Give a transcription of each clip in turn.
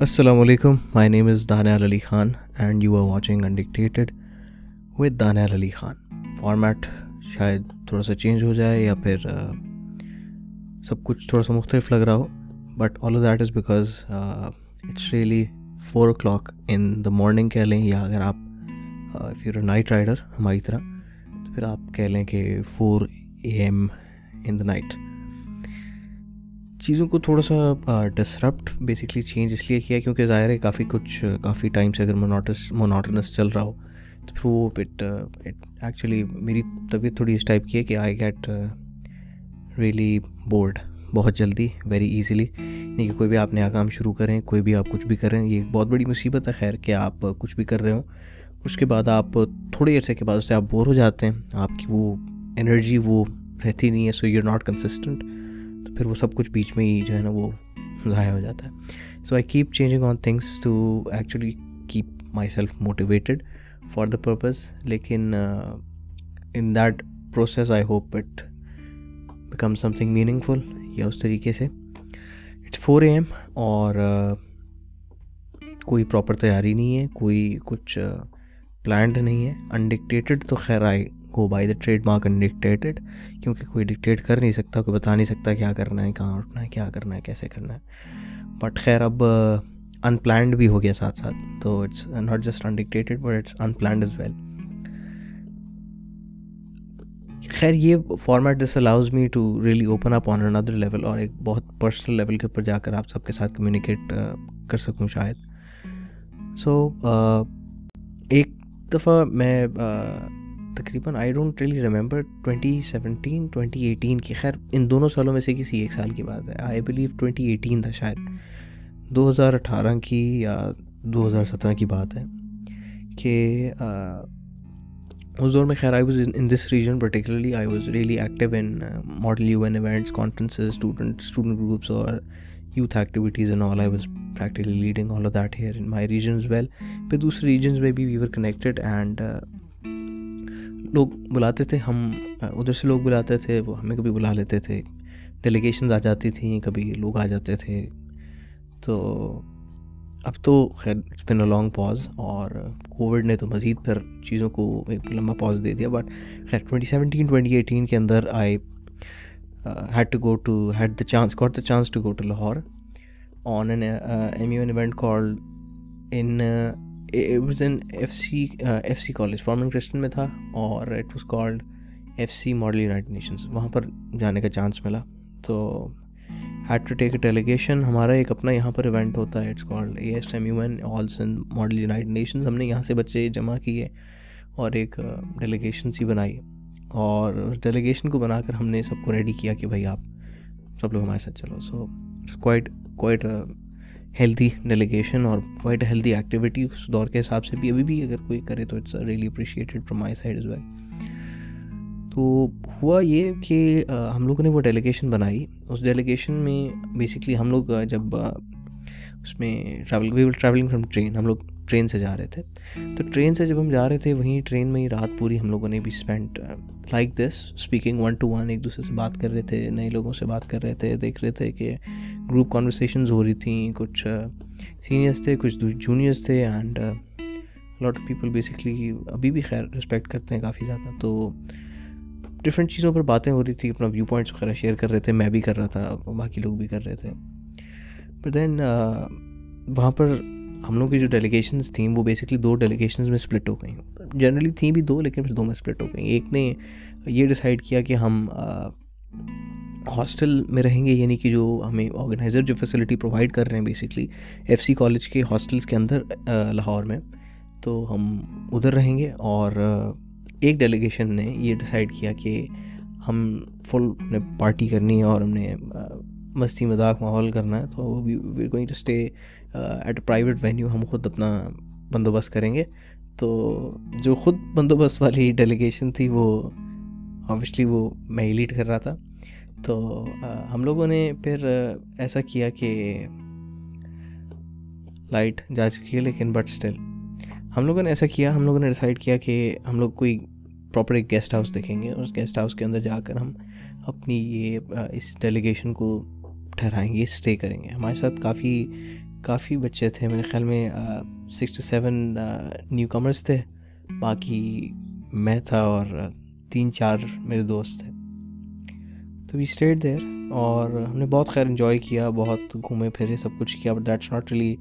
السلام علیکم my name is Danial Ali Khan and you are watching undictated with Danial Ali Khan format شاید تھوڑا سا change ہو جائے یا پھر سب کچھ تھوڑا سا مختلف لگ رہا ہو but all that is because it's really four o'clock in the morning کہہ لیں یا اگر آپ اف یور نائٹ رائڈر ہماری طرح تو پھر آپ کہہ لیں کہ four A M in the night چیزوں کو تھوڑا سا ڈسرپٹ بیسکلی چینج اس لیے کیا کیونکہ ظاہر ہے کافی کچھ کافی ٹائم سے اگر مونوٹس مونوٹنس چل رہا ہو، تو پھر وہ اٹ ایکچولی میری طبیعت تھوڑی اس ٹائپ کی ہے کہ آئی گیٹ ریئلی بورڈ بہت جلدی ویری ایزیلی نہیں کہ کوئی بھی آپ نیا کام شروع کریں، کوئی بھی آپ کچھ بھی کریں، یہ ایک بہت بڑی مصیبت ہے خیر کہ آپ کچھ بھی کر رہے ہوں. اس کے بعد آپ تھوڑے عرصے کے بعد اس سے آپ بور ہو جاتے ہیں، آپ کی وہ انرجی وہ رہتی نہیں ہے سو یو ناٹ کنسسٹنٹ پھر وہ سب کچھ بیچ میں ہی جو ہے نا وہ ضائع ہو جاتا ہے۔ So I keep changing on things to actually keep myself motivated for the purpose لیکن in that process I hope it become something meaningful یا اس طریقے سے۔ اٹس فور اے ایم اور uh, کوئی پراپر تیاری نہیں ہے، کوئی کچھ uh, پلانڈ نہیں ہے۔ انڈکٹیٹڈ تو خیر I go by the trademark undictated dictated کیونکہ کوئی ڈکٹیٹ کر نہیں سکتا، کوئی بتا نہیں سکتا کیا کرنا ہے، کہاں اٹھنا ہے، کیا کرنا ہے، کیسے کرنا ہے۔ بٹ خیر، اب ان پلانڈ بھی ہو گیا ساتھ ساتھ، تو it's not just undictated but it's unplanned as well خیر، یہ format this allows me to really open up on another level اور ایک بہت پرسنل لیول کے اوپر جا کر آپ سب کے ساتھ کمیونیکیٹ کر سکوں شاید۔ سو ایک دفعہ میں تقریباً I don't really remember twenty seventeen twenty eighteen کی۔ خیر، ان دونوں سالوں میں سے کسی ایک سال کی بات ہے۔ آئی بلیو ٹوئنٹی ایٹین تھا شاید۔ دو ہزار اٹھارہ کی یا دو ہزار سترہ کی بات ہے کہ اس دور میں خیر I was in this region particularly I was really active in model U N events conferences student student groups اور youth activities in all I was practically leading all of that here in my regions well پھر دوسرے ریجنز میں بھی ویور connected and لوگ بلاتے تھے، ہم، ادھر سے لوگ بلاتے تھے، وہ ہمیں کبھی بلا لیتے تھے۔ ڈیلیگیشنز آ جاتی تھیں، کبھی لوگ آ جاتے تھے۔ تو اب تو خیر it's been a long pause اور کووڈ نے تو مزید پھر چیزوں کو ایک لمبا پاز دے دیا۔ بٹ خیر ٹوئنٹی سیونٹین ٹوئنٹی ایٹین کے اندر I had to go to had the chance got the chance to go to Lahore on an M U N event called in was N F C F C college Forman Christian میں تھا اور it was called F C model United Nations وہاں پر جانے کا chance ملا تو had to take a delegation ہمارا ایک اپنا یہاں پر ایونٹ ہوتا ہے it's called A S M U N also in model United Nations ہم نے یہاں سے بچے جمع کیے اور ایک ڈیلیگیشن سی بنائی اور ڈیلیگیشن کو بنا کر ہم نے سب کو ریڈی کیا کہ بھائی آپ سب لوگ ہمارے ساتھ چلو so quite quite healthy delegation اور کوائٹ ہیلدی ایکٹیویٹی اس دور کے حساب سے بھی ابھی بھی اگر کوئی کرے تو it's really appreciated from my side as well تو ہوا یہ کہ ہم لوگوں نے وہ ڈیلیگیشن بنائی۔ اس ڈیلیگیشن میں بیسکلی ہم لوگ جب اس میں travel we will travelling from train ہم لوگ ٹرین سے جا رہے تھے۔ تو ٹرین سے جب ہم جا رہے تھے، وہیں ٹرین میں ہی رات پوری ہم لوگوں نے بھی spend like this speaking one to one ایک دوسرے سے بات کر رہے تھے، نئے لوگوں سے بات کر رہے تھے، دیکھ رہے تھے کہ گروپ کانورسیشنز ہو رہی تھیں، کچھ uh, سینئرس تھے، کچھ جونیئرس تھے and lot of people basically ابھی بھی خیر رسپیکٹ کرتے ہیں کافی زیادہ۔ تو ڈفرینٹ چیزوں پر باتیں ہو رہی تھیں، اپنا ویو پوائنٹس وغیرہ شیئر کر رہے تھے، میں بھی کر رہا تھا، باقی لوگ بھی کر رہے تھے۔ بٹ دین uh, وہاں پر ہم لوگ کی جو ڈیلیگیشنز تھیں، وہ بیسکلی دو ڈیلیگیشنز میں اسپلٹ ہو گئیں جنرلی تھیں بھی دو، لیکن پھر دو میں اسپلٹ ہو گئیں ایک نے یہ ڈیسائڈ کیا کہ ہم ہاسٹل میں رہیں گے یعنی کہ جو ہمیں آرگنائزر جو فیسلٹی پرووائڈ کر رہے ہیں بیسکلی ایف سی کالج کے ہاسٹلس کے اندر لاہور میں۔ تو ہم ادھر رہیں گے اور ایک ڈیلیگیشن نے یہ ڈیسائڈ کیا کہ ہم فل نے پارٹی کرنی ہے اور ہم نے مستی مذاق ماحول کرنا ہے۔ تو we going to stay at a private venue ہم خود اپنا بندوبست کریں گے۔ تو جو خود بندوبست والی ڈیلیگیشن تھی وہ آبویسلی وہ میں ہی لیڈ کر رہا تھا۔ تو ہم لوگوں نے پھر ایسا کیا کہ لائٹ جا چکی ہے لیکن بٹ اسٹل ہم لوگوں نے ایسا کیا، ہم لوگوں نے ڈیسائڈ کیا کہ ہم لوگ کوئی پراپر ایک گیسٹ ہاؤس دیکھیں گے۔ اس گیسٹ ہاؤس کے اندر جا کر ہم اپنی یہ اس ڈیلیگیشن کو ٹھہرائیں گے اسٹے کریں گے۔ ہمارے ساتھ کافی کافی بچے تھے، میرے خیال میں six to seven newcomers تھے۔ باقی میں تھا اور تین چار میرے دوست تھے۔ تو وی اسٹیٹ دیر اور ہم نے بہت خیر انجوائے کیا، بہت گھومے پھرے، سب کچھ کیا but that's not really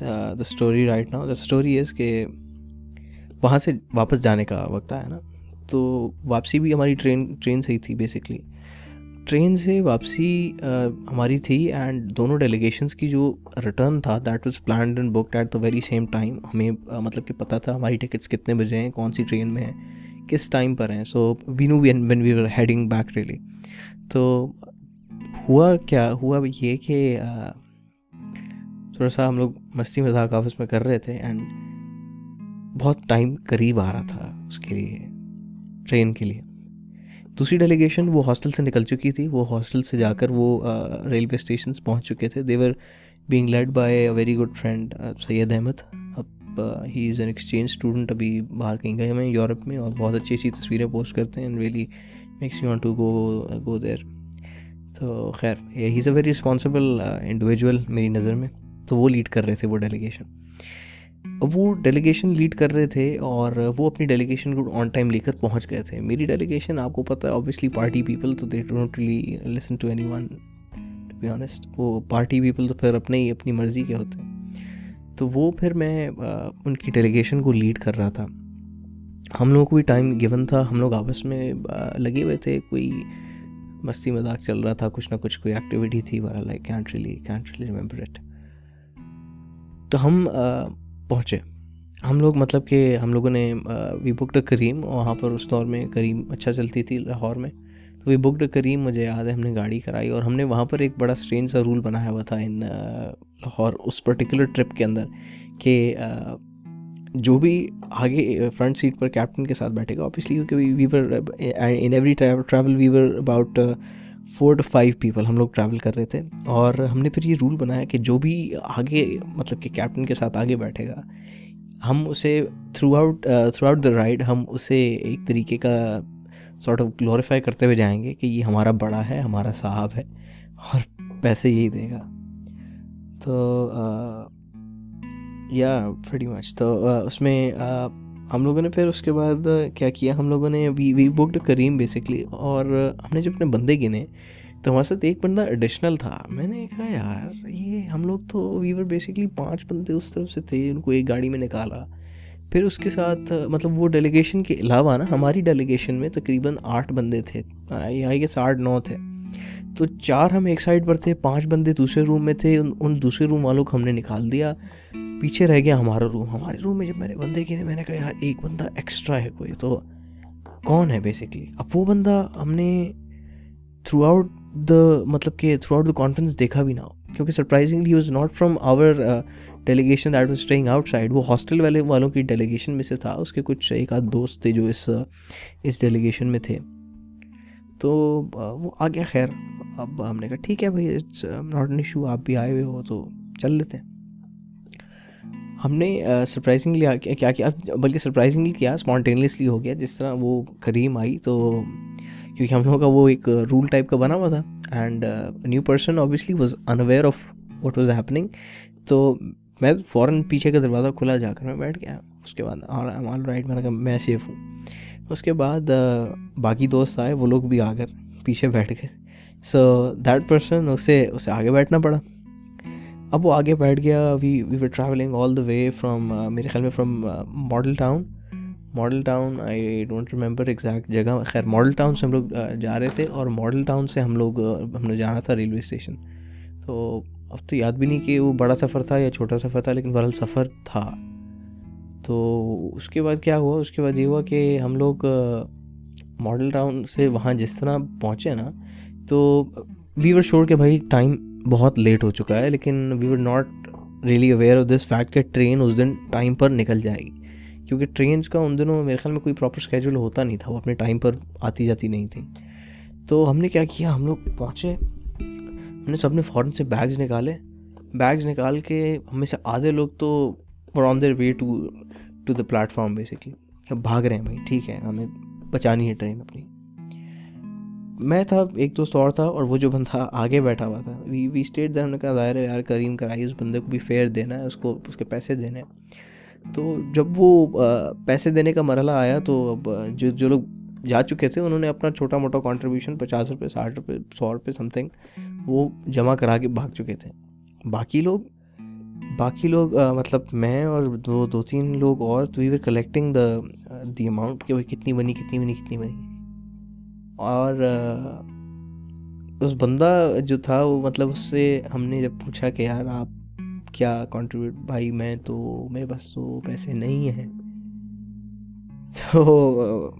the story right now the story is کہ وہاں سے واپس جانے کا وقت آیا نا۔ تو واپسی بھی ہماری ٹرین ٹرین سے ہی تھی بیسکلی ٹرین سے واپسی ہماری تھی اینڈ دونوں ڈیلیگیشنس کی جو ریٹرن تھا that was planned and booked at the very same time ہمیں مطلب کہ پتہ تھا ہماری ٹکٹس کتنے بجے ہیں، کون سی ٹرین میں ہیں، کس ٹائم پر ہیں. So we know when when we are heading back really تو ہوا کیا؟ ہوا یہ کہ تھوڑا سا ہم لوگ مستی مذاق آفس میں کر رہے تھے اینڈ بہت ٹائم قریب آ رہا تھا اس کے لیے ٹرین کے لیے. دوسری ڈیلیگیشن وہ ہاسٹل سے نکل چکی تھی، وہ ہاسٹل سے جا کر وہ ریلوے اسٹیشنس پہنچ چکے تھے۔ They were being led by a very good friend Syed Ahmed. اب he is an exchange student ابھی باہر کہیں گئے ہمیں یورپ میں اور بہت اچھی اچھی تصویریں پوسٹ کرتے ہیں really makes you want to go go there تو خیر ہی is a very responsible individual میری نظر میں۔ تو وہ لیڈ کر رہے تھے وہ ڈیلیگیشن وہ ڈیلیگیشن لیڈ کر رہے تھے اور وہ اپنی ڈیلیگیشن کو آن ٹائم لے کر پہنچ گئے تھے۔ میری ڈیلیگیشن آپ کو پتہ ہے اوبیسلی پارٹی پیپل تو they don't really listen to anyone to be be honest وہ پارٹی پیپل تو پھر اپنے ہی، اپنی مرضی کے ہوتے۔ ہیں تو وہ پھر میں ان کی ڈیلیگیشن کو لیڈ کر رہا تھا۔ ہم لوگوں کو بھی ٹائم گیون تھا۔ ہم لوگ آپس میں لگے ہوئے تھے۔ کوئی مستی مذاق چل رہا تھا، کچھ نہ کچھ، کوئی ایکٹیویٹی تھی۔ Like can't really can't really remember it تو ہم پہنچے۔ ہم لوگ مطلب کہ ہم لوگوں نے وی بکڈ کریم وہاں پر اس دور میں کریم اچھا چلتی تھی لاہور میں۔ تو وی بکڈ کریم مجھے یاد ہے، ہم نے گاڑی کرائی اور ہم نے وہاں پر ایک بڑا اسٹرینج سا رول بنایا ہوا تھا ان لاہور، اس پرٹیکولر ٹرپ کے اندر کہ جو بھی آگے فرنٹ سیٹ پر کیپٹن کے ساتھ بیٹھے گا آبویسلی کیونکہ we were in every travel we were about four to five people ہم لوگ ٹریول کر رہے تھے اور ہم نے پھر یہ رول بنایا کہ جو بھی آگے مطلب کہ کیپٹن کے ساتھ آگے بیٹھے گا، ہم اسے throw out throw out the ride ہم اسے ایک طریقے کا سارٹ آف گلوریفائی کرتے ہوئے جائیں گے کہ یہ ہمارا بڑا ہے، ہمارا صاحب ہے اور پیسے یہی دے گا۔ تو یا فریڈی مچ تو اس میں ہم لوگوں نے پھر اس کے بعد کیا کیا؟ ہم لوگوں نے we we booked Careem basically اور ہم نے جب اپنے بندے گنے تو ہمارے ساتھ ایک بندہ ایڈیشنل تھا۔ میں نے کہا، یار، یہ ہم لوگ تو ویور بیسکلی پانچ بندے اس طرف سے تھے، ان کو ایک گاڑی میں نکالا۔ پھر اس کے ساتھ مطلب وہ ڈیلیگیشن کے علاوہ نا، ہماری ڈیلیگیشن میں تقریباً آٹھ بندے تھے۔ آئی گیس آٹھ نو تھے۔ تو چار ہم ایک سائڈ پر تھے، پانچ بندے دوسرے روم میں تھے، ان دوسرے روم والوں کو ہم نے نکال دیا۔ پیچھے رہ گیا ہمارا روم۔ ہمارے روم میں جب میں نے بندے گنے میں نے کہا، یار، ایک بندہ ایکسٹرا ہے کوئی۔ تو کون ہے بیسکلی اب وہ بندہ ہم نے تھرو آؤٹ دا مطلب کہ تھرو آؤٹ دا کانفرنس دیکھا بھی نہ ہو۔ کیونکہ surprisingly was not from our delegation that was staying outside وہ ہاسٹل والے والوں کی ڈیلیگیشن میں سے تھا۔ اس کے کچھ ایک آدھ دوست تھے جو اس uh, اس ڈیلیگیشن میں تھے۔ تو uh, وہ آ گیا، خیر۔ اب ہم نے کہا ٹھیک ہے بھائی اٹس ناٹ این ایشو آپ بھی آئے ہوئے ہو تو چل لیتے ہیں۔ ہم نے uh, سرپرائزنگلی کیا کیا بلکہ سرپرائزنگلی کیا اسپونٹینیسلی ہو گیا۔ جس طرح وہ کریم آئی تو کیونکہ ہم لوگوں کا وہ ایک رول ٹائپ کا بنا ہوا تھا۔ And new person obviously was unaware of what was happening تو میں فوراً پیچھے کا دروازہ کھلا، جا کر میں بیٹھ گیا۔ اس کے بعد آل رائٹ میں نے کہا میں سیف ہوں۔ اس کے بعد uh, باقی دوست آئے، وہ لوگ بھی آ کر پیچھے بیٹھ گئے۔ سو دیٹ پرسن اسے اسے آگے بیٹھنا پڑا اب وہ آگے بیٹھ گیا we we were travelling all the way from میرے خیال میں from Model Town Model Town I don't remember exact جگہ خیر ماڈل ٹاؤن سے ہم لوگ جا رہے تھے اور ماڈل ٹاؤن سے ہم لوگ ہم نے جانا تھا ریلوے اسٹیشن تو اب تو یاد بھی نہیں کہ وہ بڑا سفر تھا یا چھوٹا سفر تھا لیکن بہرحال سفر تھا تو اس کے بعد کیا ہوا اس کے بعد یہ ہوا کہ ہم لوگ ماڈل ٹاؤن سے وہاں جس طرح پہنچے نا تو وی ور شور کہ بھائی ٹائم بہت لیٹ ہو چکا ہے، لیکن we were not really aware of this fact کہ ٹرین اس دن ٹائم پر نکل جائے گی۔ کیونکہ ٹرینس کا ان دنوں میرے خیال میں کوئی پراپر اسکیجول ہوتا نہیں تھا، وہ اپنے ٹائم پر آتی جاتی نہیں تھی تو ہم نے کیا کیا؟ ہم لوگ پہنچے، ہم نے سب نے فوراً سے بیگز نکالے۔ بیگز نکال کے ہم میں سے آدھے لوگ تو on their way to to the platform basically بھاگ رہے ہیں بھائی، ٹھیک ہے، ہمیں بچانی ہے ٹرین اپنی۔ میں تھا، ایک دوست اور تھا اور وہ جو بندہ آگے بیٹھا ہوا تھا۔ وی وی اسٹیٹ دیر نے کہا، ظاہر ہے یار، کریم کرائی اس بندے کو بھی فیئر دینا ہے، اس کو، اس کے پیسے دینے تو جب وہ پیسے دینے کا مرحلہ آیا تو اب جو جو لوگ جا چکے تھے، انہوں نے اپنا چھوٹا موٹا کانٹریبیوشن پچاس روپے، ساٹھ روپے، سو روپے سم تھنگ وہ جمع کرا کے بھاگ چکے تھے۔ باقی لوگ باقی لوگ مطلب میں اور دو دو، تین لوگ اور، تو وی ور کلیکٹنگ دا دی اماؤنٹ کہ بھائی کتنی بنی کتنی بنی کتنی بنی۔ اور اس بندہ جو تھا وہ مطلب اس سے ہم نے جب پوچھا کہ یار آپ کیا کانٹریبیوٹ بھائی میں تو، میرے بس تو پیسے نہیں ہیں۔ تو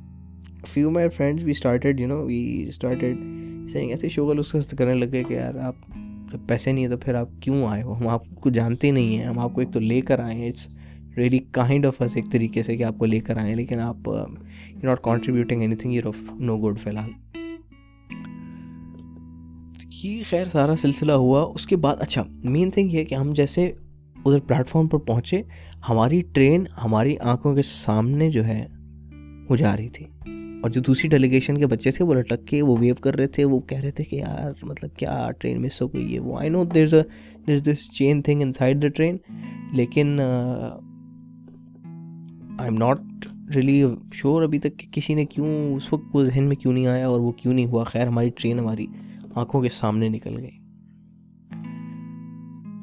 few my friends we started you know we started sing ایسے شوگل اس کو کرنے لگے کہ یار آپ جب پیسے نہیں ہیں تو پھر آپ کیوں آئے ہو؟ ہم آپ کو جانتے نہیں ہیں، ہم آپ کو ایک تو لے کر آئے ہیں۔ اٹس ریئلی کائنڈ آف اس ایک طریقے سے کہ آپ کو لے کر آئیں لیکن آپ you not contributing anything your of no good فی الحال یہ خیر سارا سلسلہ ہوا اس کے بعد اچھا مین تھنگ یہ کہ ہم جیسے ادھر پلیٹفارم پر پہنچے ہماری ٹرین ہماری آنکھوں کے سامنے جو ہے وہ جا رہی تھی اور جو دوسری ڈیلیگیشن کے بچے تھے وہ لٹک کے وہ ویو کر رہے تھے وہ کہہ رہے تھے کہ یار مطلب کیا ٹرین مس ہو گئی ہے وہ I know there a there this chain thing inside the train لیکن I am not really sure ابھی تک کہ کسی نے کیوں اس وقت وہ ذہن میں کیوں نہیں آیا اور وہ کیوں نہیں ہوا۔ خیر، ہماری ٹرین ہماری آنکھوں کے سامنے نکل گئی۔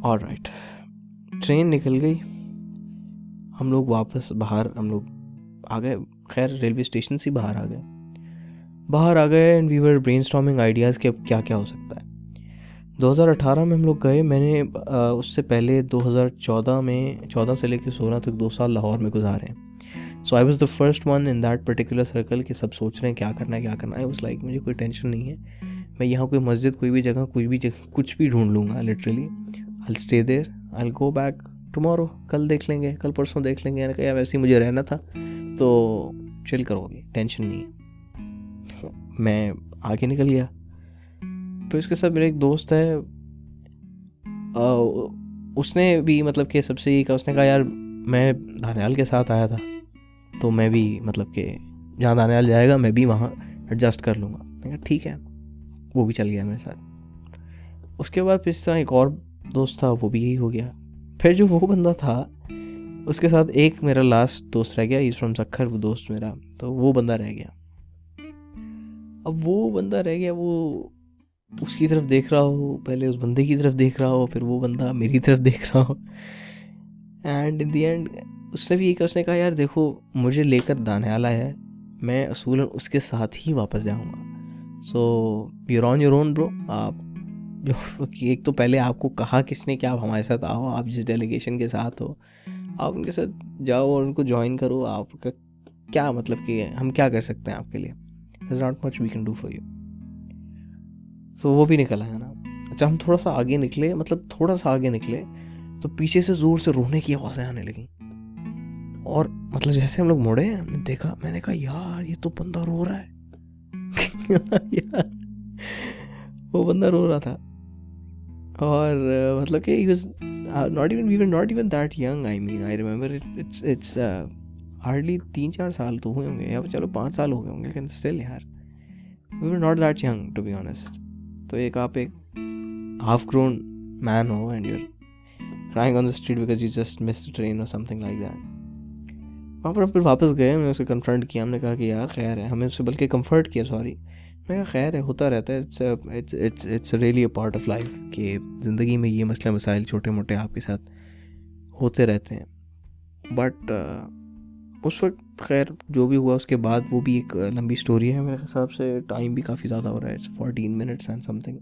اور رائٹ ٹرین نکل گئی۔ ہم لوگ واپس باہر، ہم لوگ آ گئے۔ خیر، ریلوے اسٹیشن سے باہر آ گئے۔ باہر آ گئے and we were brainstorming ideas کہ اب کیا کیا ہو سکتا ہے۔ دو ہزار اٹھارہ میں ہم لوگ گئے۔ میں نے اس سے پہلے دو ہزار چودہ میں، چودہ سے لے کے سولہ تک دو سال لاہور میں گزارے۔ ہیں so I was the first one in that particular circle کہ سب سوچ رہے ہیں کیا کرنا ہے، کیا کرنا ہے۔ آئی واز لائک مجھے کوئی ٹینشن نہیں ہے۔ میں یہاں کوئی مسجد، کوئی بھی جگہ، کوئی بھی جگہ، کچھ بھی ڈھونڈ لوں گا literally I stay there I go back tomorrow کل دیکھ لیں گے، کل پرسوں دیکھ لیں گے۔ کہا ویسے ہی مجھے رہنا تھا۔ تو چل کرو ابھی ٹینشن نہیں ہے۔ میں آگے نکل گیا۔ پھر اس کے ساتھ میرا ایک دوست ہے۔ اس نے بھی مطلب کہ سب سے یہ کہا، اس نے کہا، یار، میں دانیال کے ساتھ آیا تھا۔ تو میں بھی مطلب کہ جہاں دانیال جائے گا، میں بھی وہاں ایڈجسٹ کر لوں گا۔ ٹھیک ہے، وہ بھی چل گیا میرے ساتھ۔ اس کے بعد پھر اس طرح ایک اور دوست تھا، وہ بھی یہی ہو گیا۔ پھر جو وہ بندہ تھا، اس کے ساتھ ایک میرا لاسٹ دوست رہ گیا از فرام سکھر وہ دوست میرا۔ تو وہ بندہ رہ گیا۔ اب وہ بندہ رہ گیا، وہ اس کی طرف دیکھ رہا ہو، پہلے اس بندے کی طرف دیکھ رہا ہو، پھر وہ بندہ میری طرف دیکھ رہا ہو۔ اینڈ ان دی اینڈ اس نے بھی یہ اس نے کہا، یار دیکھو، مجھے لے کر دانیال آیا ہے، میں اصولاً اس کے ساتھ ہی واپس جاؤں گا۔ So you're on your own bro آپ جو ایک تو پہلے آپ کو کہا کس نے کہ آپ ہمارے ساتھ آؤ، آپ جس ڈیلیگیشن کے ساتھ ہو، آپ ان کے ساتھ جاؤ اور ان کو جوائن کرو۔ آپ کا کیا مطلب کہ ہم کیا کر سکتے ہیں آپ کے لیے؟ Is not much we can do for you so وہ بھی نکل آیا نا۔ اچھا ہم تھوڑا سا آگے نکلے مطلب تھوڑا سا آگے نکلے، تو پیچھے سے زور سے رونے کی آوازیں آنے لگیں۔ اور مطلب جیسے ہم لوگ مڑے ہم نے دیکھا، میں نے کہا، یار، یہ تو بندہ رو رہا ہے۔ وہ بندہ رو رہا تھا۔ اور مطلب کہ not even we not even that young I mean I remember it's it's hardly تین چار سال تو ہوئے ہوں گے، یا چلو پانچ سال ہو گئے ہوں گے، لیکن اسٹل یار we were not that young to be honest تو ایک آپ ایک half grown man who and your crying on the street because you just miss train اور سم تھنگ لائک دیٹ وہاں پر ہم پھر واپس گئے، ہم نے اسے کنفرنٹ کیا، ہم نے کہا کہ یار خیر ہے ہمیں اسے بلکہ کمفرٹ کیا سوری میں کہا خیر ہے، ہوتا رہتا ہے it's really a part of life کہ زندگی میں یہ مسئلہ، مسائل چھوٹے موٹے آپ کے ساتھ ہوتے رہتے ہیں۔ بٹ uh, اس وقت خیر جو بھی ہوا، اس کے بعد وہ بھی ایک لمبی اسٹوری ہے۔ میرے حساب سے ٹائم بھی کافی زیادہ ہو رہا ہے fourteen minutes and something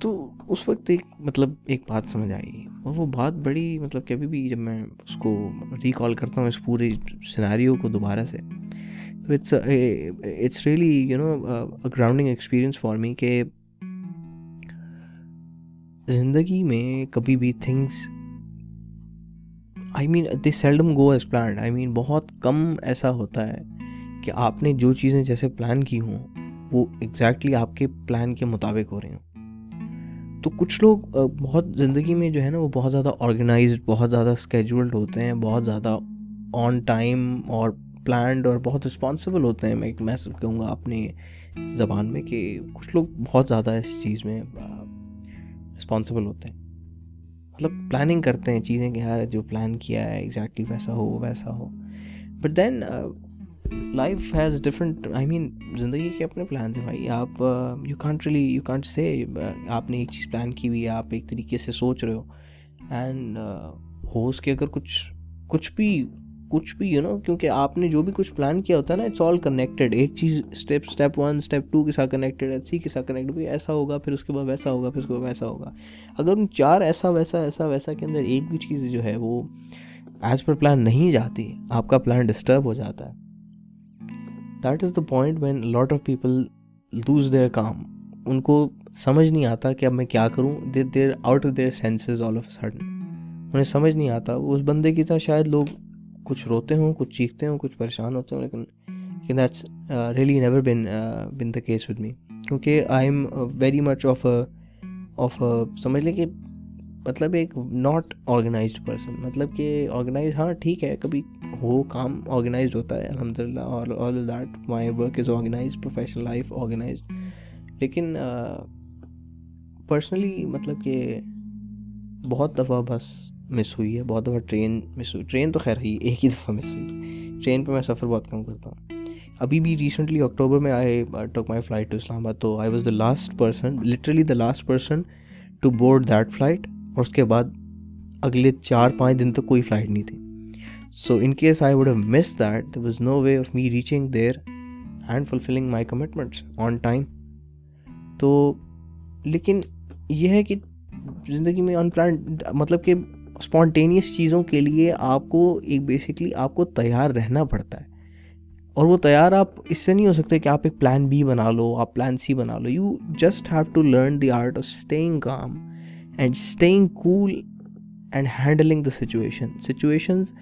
تو اس وقت ایک مطلب ایک بات سمجھ آئی اور وہ بات بڑی مطلب کبھی بھی جب میں اس کو ریکال کرتا ہوں اس پورے سناریو کو دوبارہ سے، تو it's it's really you know grounding experience for me کہ زندگی میں کبھی بھی things I mean they seldom go as planned I mean بہت کم ایسا ہوتا ہے کہ آپ نے جو چیزیں جیسے پلان کی ہوں، وہ ایگزیکٹلی آپ کے پلان کے مطابق ہو رہی ہوں۔ تو کچھ لوگ بہت زندگی میں جو ہے نا وہ بہت زیادہ آرگنائزڈ بہت زیادہ اسکیجولڈ ہوتے ہیں، بہت زیادہ آن ٹائم اور پلانڈ اور بہت رسپانسبل ہوتے ہیں۔ میں میں سب کہوں گا اپنے زبان میں کہ کچھ لوگ بہت زیادہ اس چیز میں رسپانسبل ہوتے ہیں۔ مطلب پلاننگ کرتے ہیں، چیزیں کہ یار جو پلان کیا ہے ایگزیکٹلی ویسا ہو ویسا ہو۔ But then life has different I mean زندگی کے اپنے پلان ہیں بھائی. آپ you can't really you can't say آپ نے ایک چیز پلان کی ہوئی ہے، آپ ایک طریقے سے سوچ رہے ہو. اینڈ uh, ہو اس کے اگر کچھ کچھ بھی کچھ بھی یو نو کیونکہ آپ نے جو بھی کچھ پلان کیا ہوتا ہے نا اٹس آل کنیکٹیڈ ایک چیز step step one step two کے ساتھ کنیکٹیڈ ہے سی کے ساتھ کنیکٹڈ بھی ایسا ہوگا، پھر اس کے بعد ویسا ہوگا، پھر اس کے بعد ویسا ہوگا. اگر ان چار ایسا، ویسا ایسا، ویسا کے اندر ایک بھی چیز جو ہے وہ ایز پر پلان نہیں جاتی، آپ کا پلان ڈسٹرب ہو جاتا ہے. That is the point when lot of people lose their calm ان کو سمجھ نہیں آتا کہ اب میں کیا کروں they're they're out of their senses all of sudden انہیں سمجھ نہیں آتا اس بندے کی طرح شاید لوگ کچھ روتے ہوں کچھ چیختے ہوں کچھ پریشان ہوتے ہوں لیکن that's really never been been the case with me کیونکہ I am very much of of سمجھ لیں کہ مطلب ایک ناٹ آرگنائزڈ پرسن مطلب کہ آرگنائز ہاں ٹھیک ہے کبھی وہ کام آرگنائزڈ ہوتا ہے الحمد للہ اور all that my work is organise professional life organised لیکن پرسنلی مطلب کہ بہت دفعہ بس مس ہوئی ہے، بہت دفعہ ٹرین مس ہوئی ٹرین تو خیر ہی ایک ہی دفعہ مس ہوئی۔ ٹرین پہ میں سفر بہت کم کرتا ہوں۔ ابھی بھی ریسنٹلی اکٹوبر میں آئے ٹک my flight to Islamabad تو I was the last person literally the last person to board that flight اور اس کے بعد اگلے چار پانچ دن تک کوئی فلائٹ نہیں تھی۔ So in case I would have miss that there was no way of me reaching there and fulfilling my commitments on time تو لیکن یہ ہے کہ زندگی میں ان پلان مطلب کہ اسپونٹینیس چیزوں کے لیے آپ کو ایک بیسکلی آپ کو تیار رہنا پڑتا ہے۔ اور وہ تیار آپ اس سے نہیں ہو سکتے کہ آپ ایک پلان بی بنا لو، آپ پلان سی بنا لو۔ You just have to learn the art of staying calm and staying cool and handling the situation situations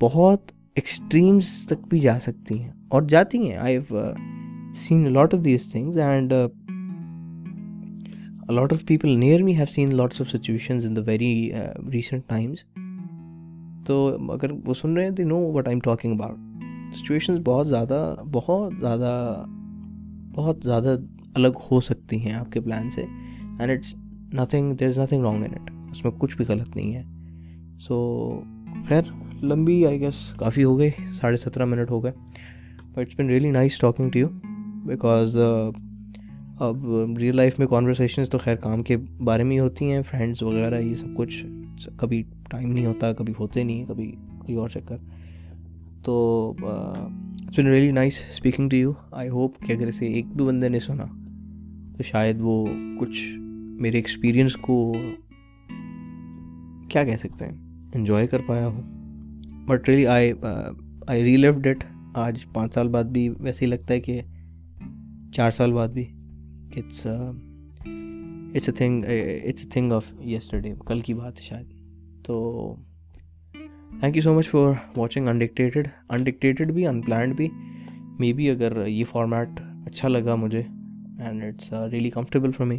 بہت ایکسٹریمس تک بھی جا سکتی ہیں اور جاتی ہیں. I have seen lot of these things and lot of people near me have seen lots of situations in the very recent times تو اگر وہ سن رہے ہیں they know what I am talking about situations بہت زیادہ بہت زیادہ بہت زیادہ الگ ہو سکتی ہیں آپ کے پلان سے. And it's nothing there is nothing wrong in it اس میں کچھ بھی غلط نہیں ہے. سو خیر لمبی آئی گیس کافی ہو گئی، ساڑھے سترہ منٹ ہو گئے. But it's been really nice talking to you because اب ریئل لائف میں کانورسیشنز تو خیر کام کے بارے میں ہی ہوتی ہیں فرینڈس وغیرہ، یہ سب کچھ کبھی ٹائم نہیں ہوتا، کبھی ہوتے نہیں ہیں، کبھی کوئی اور چکر. تو it's been really nice speaking to you I hope کہ اگر اسے ایک بھی بندے نے سنا، تو شاید وہ کچھ میرے ایکسپیرئنس کو کیا کہہ سکتے ہیں انجوائے کر پایا ہو. But really I I relive that آج پانچ سال بعد بھی ویسے ہی لگتا ہے کہ چار سال بعد بھی. It's it's a thing it's a thing of yesterday کل کی بات ہے شاید. تو thank you so much for watching inducted inducted بھی ان پلانڈ بھی. مے بی اگر یہ فارمیٹ اچھا لگا مجھے and it's really comfortable for me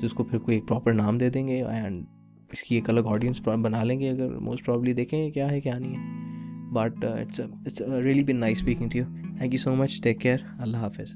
تو اس کو پھر کوئی ایک پراپر نام دے دیں گے اینڈ اس کی ایک الگ آڈینس بنا لیں گے. اگر موسٹ پرابلی دیکھیں گے کیا ہے، کیا نہیں ہے. But it's really been nice speaking to you thank you so much take care Allah حافظ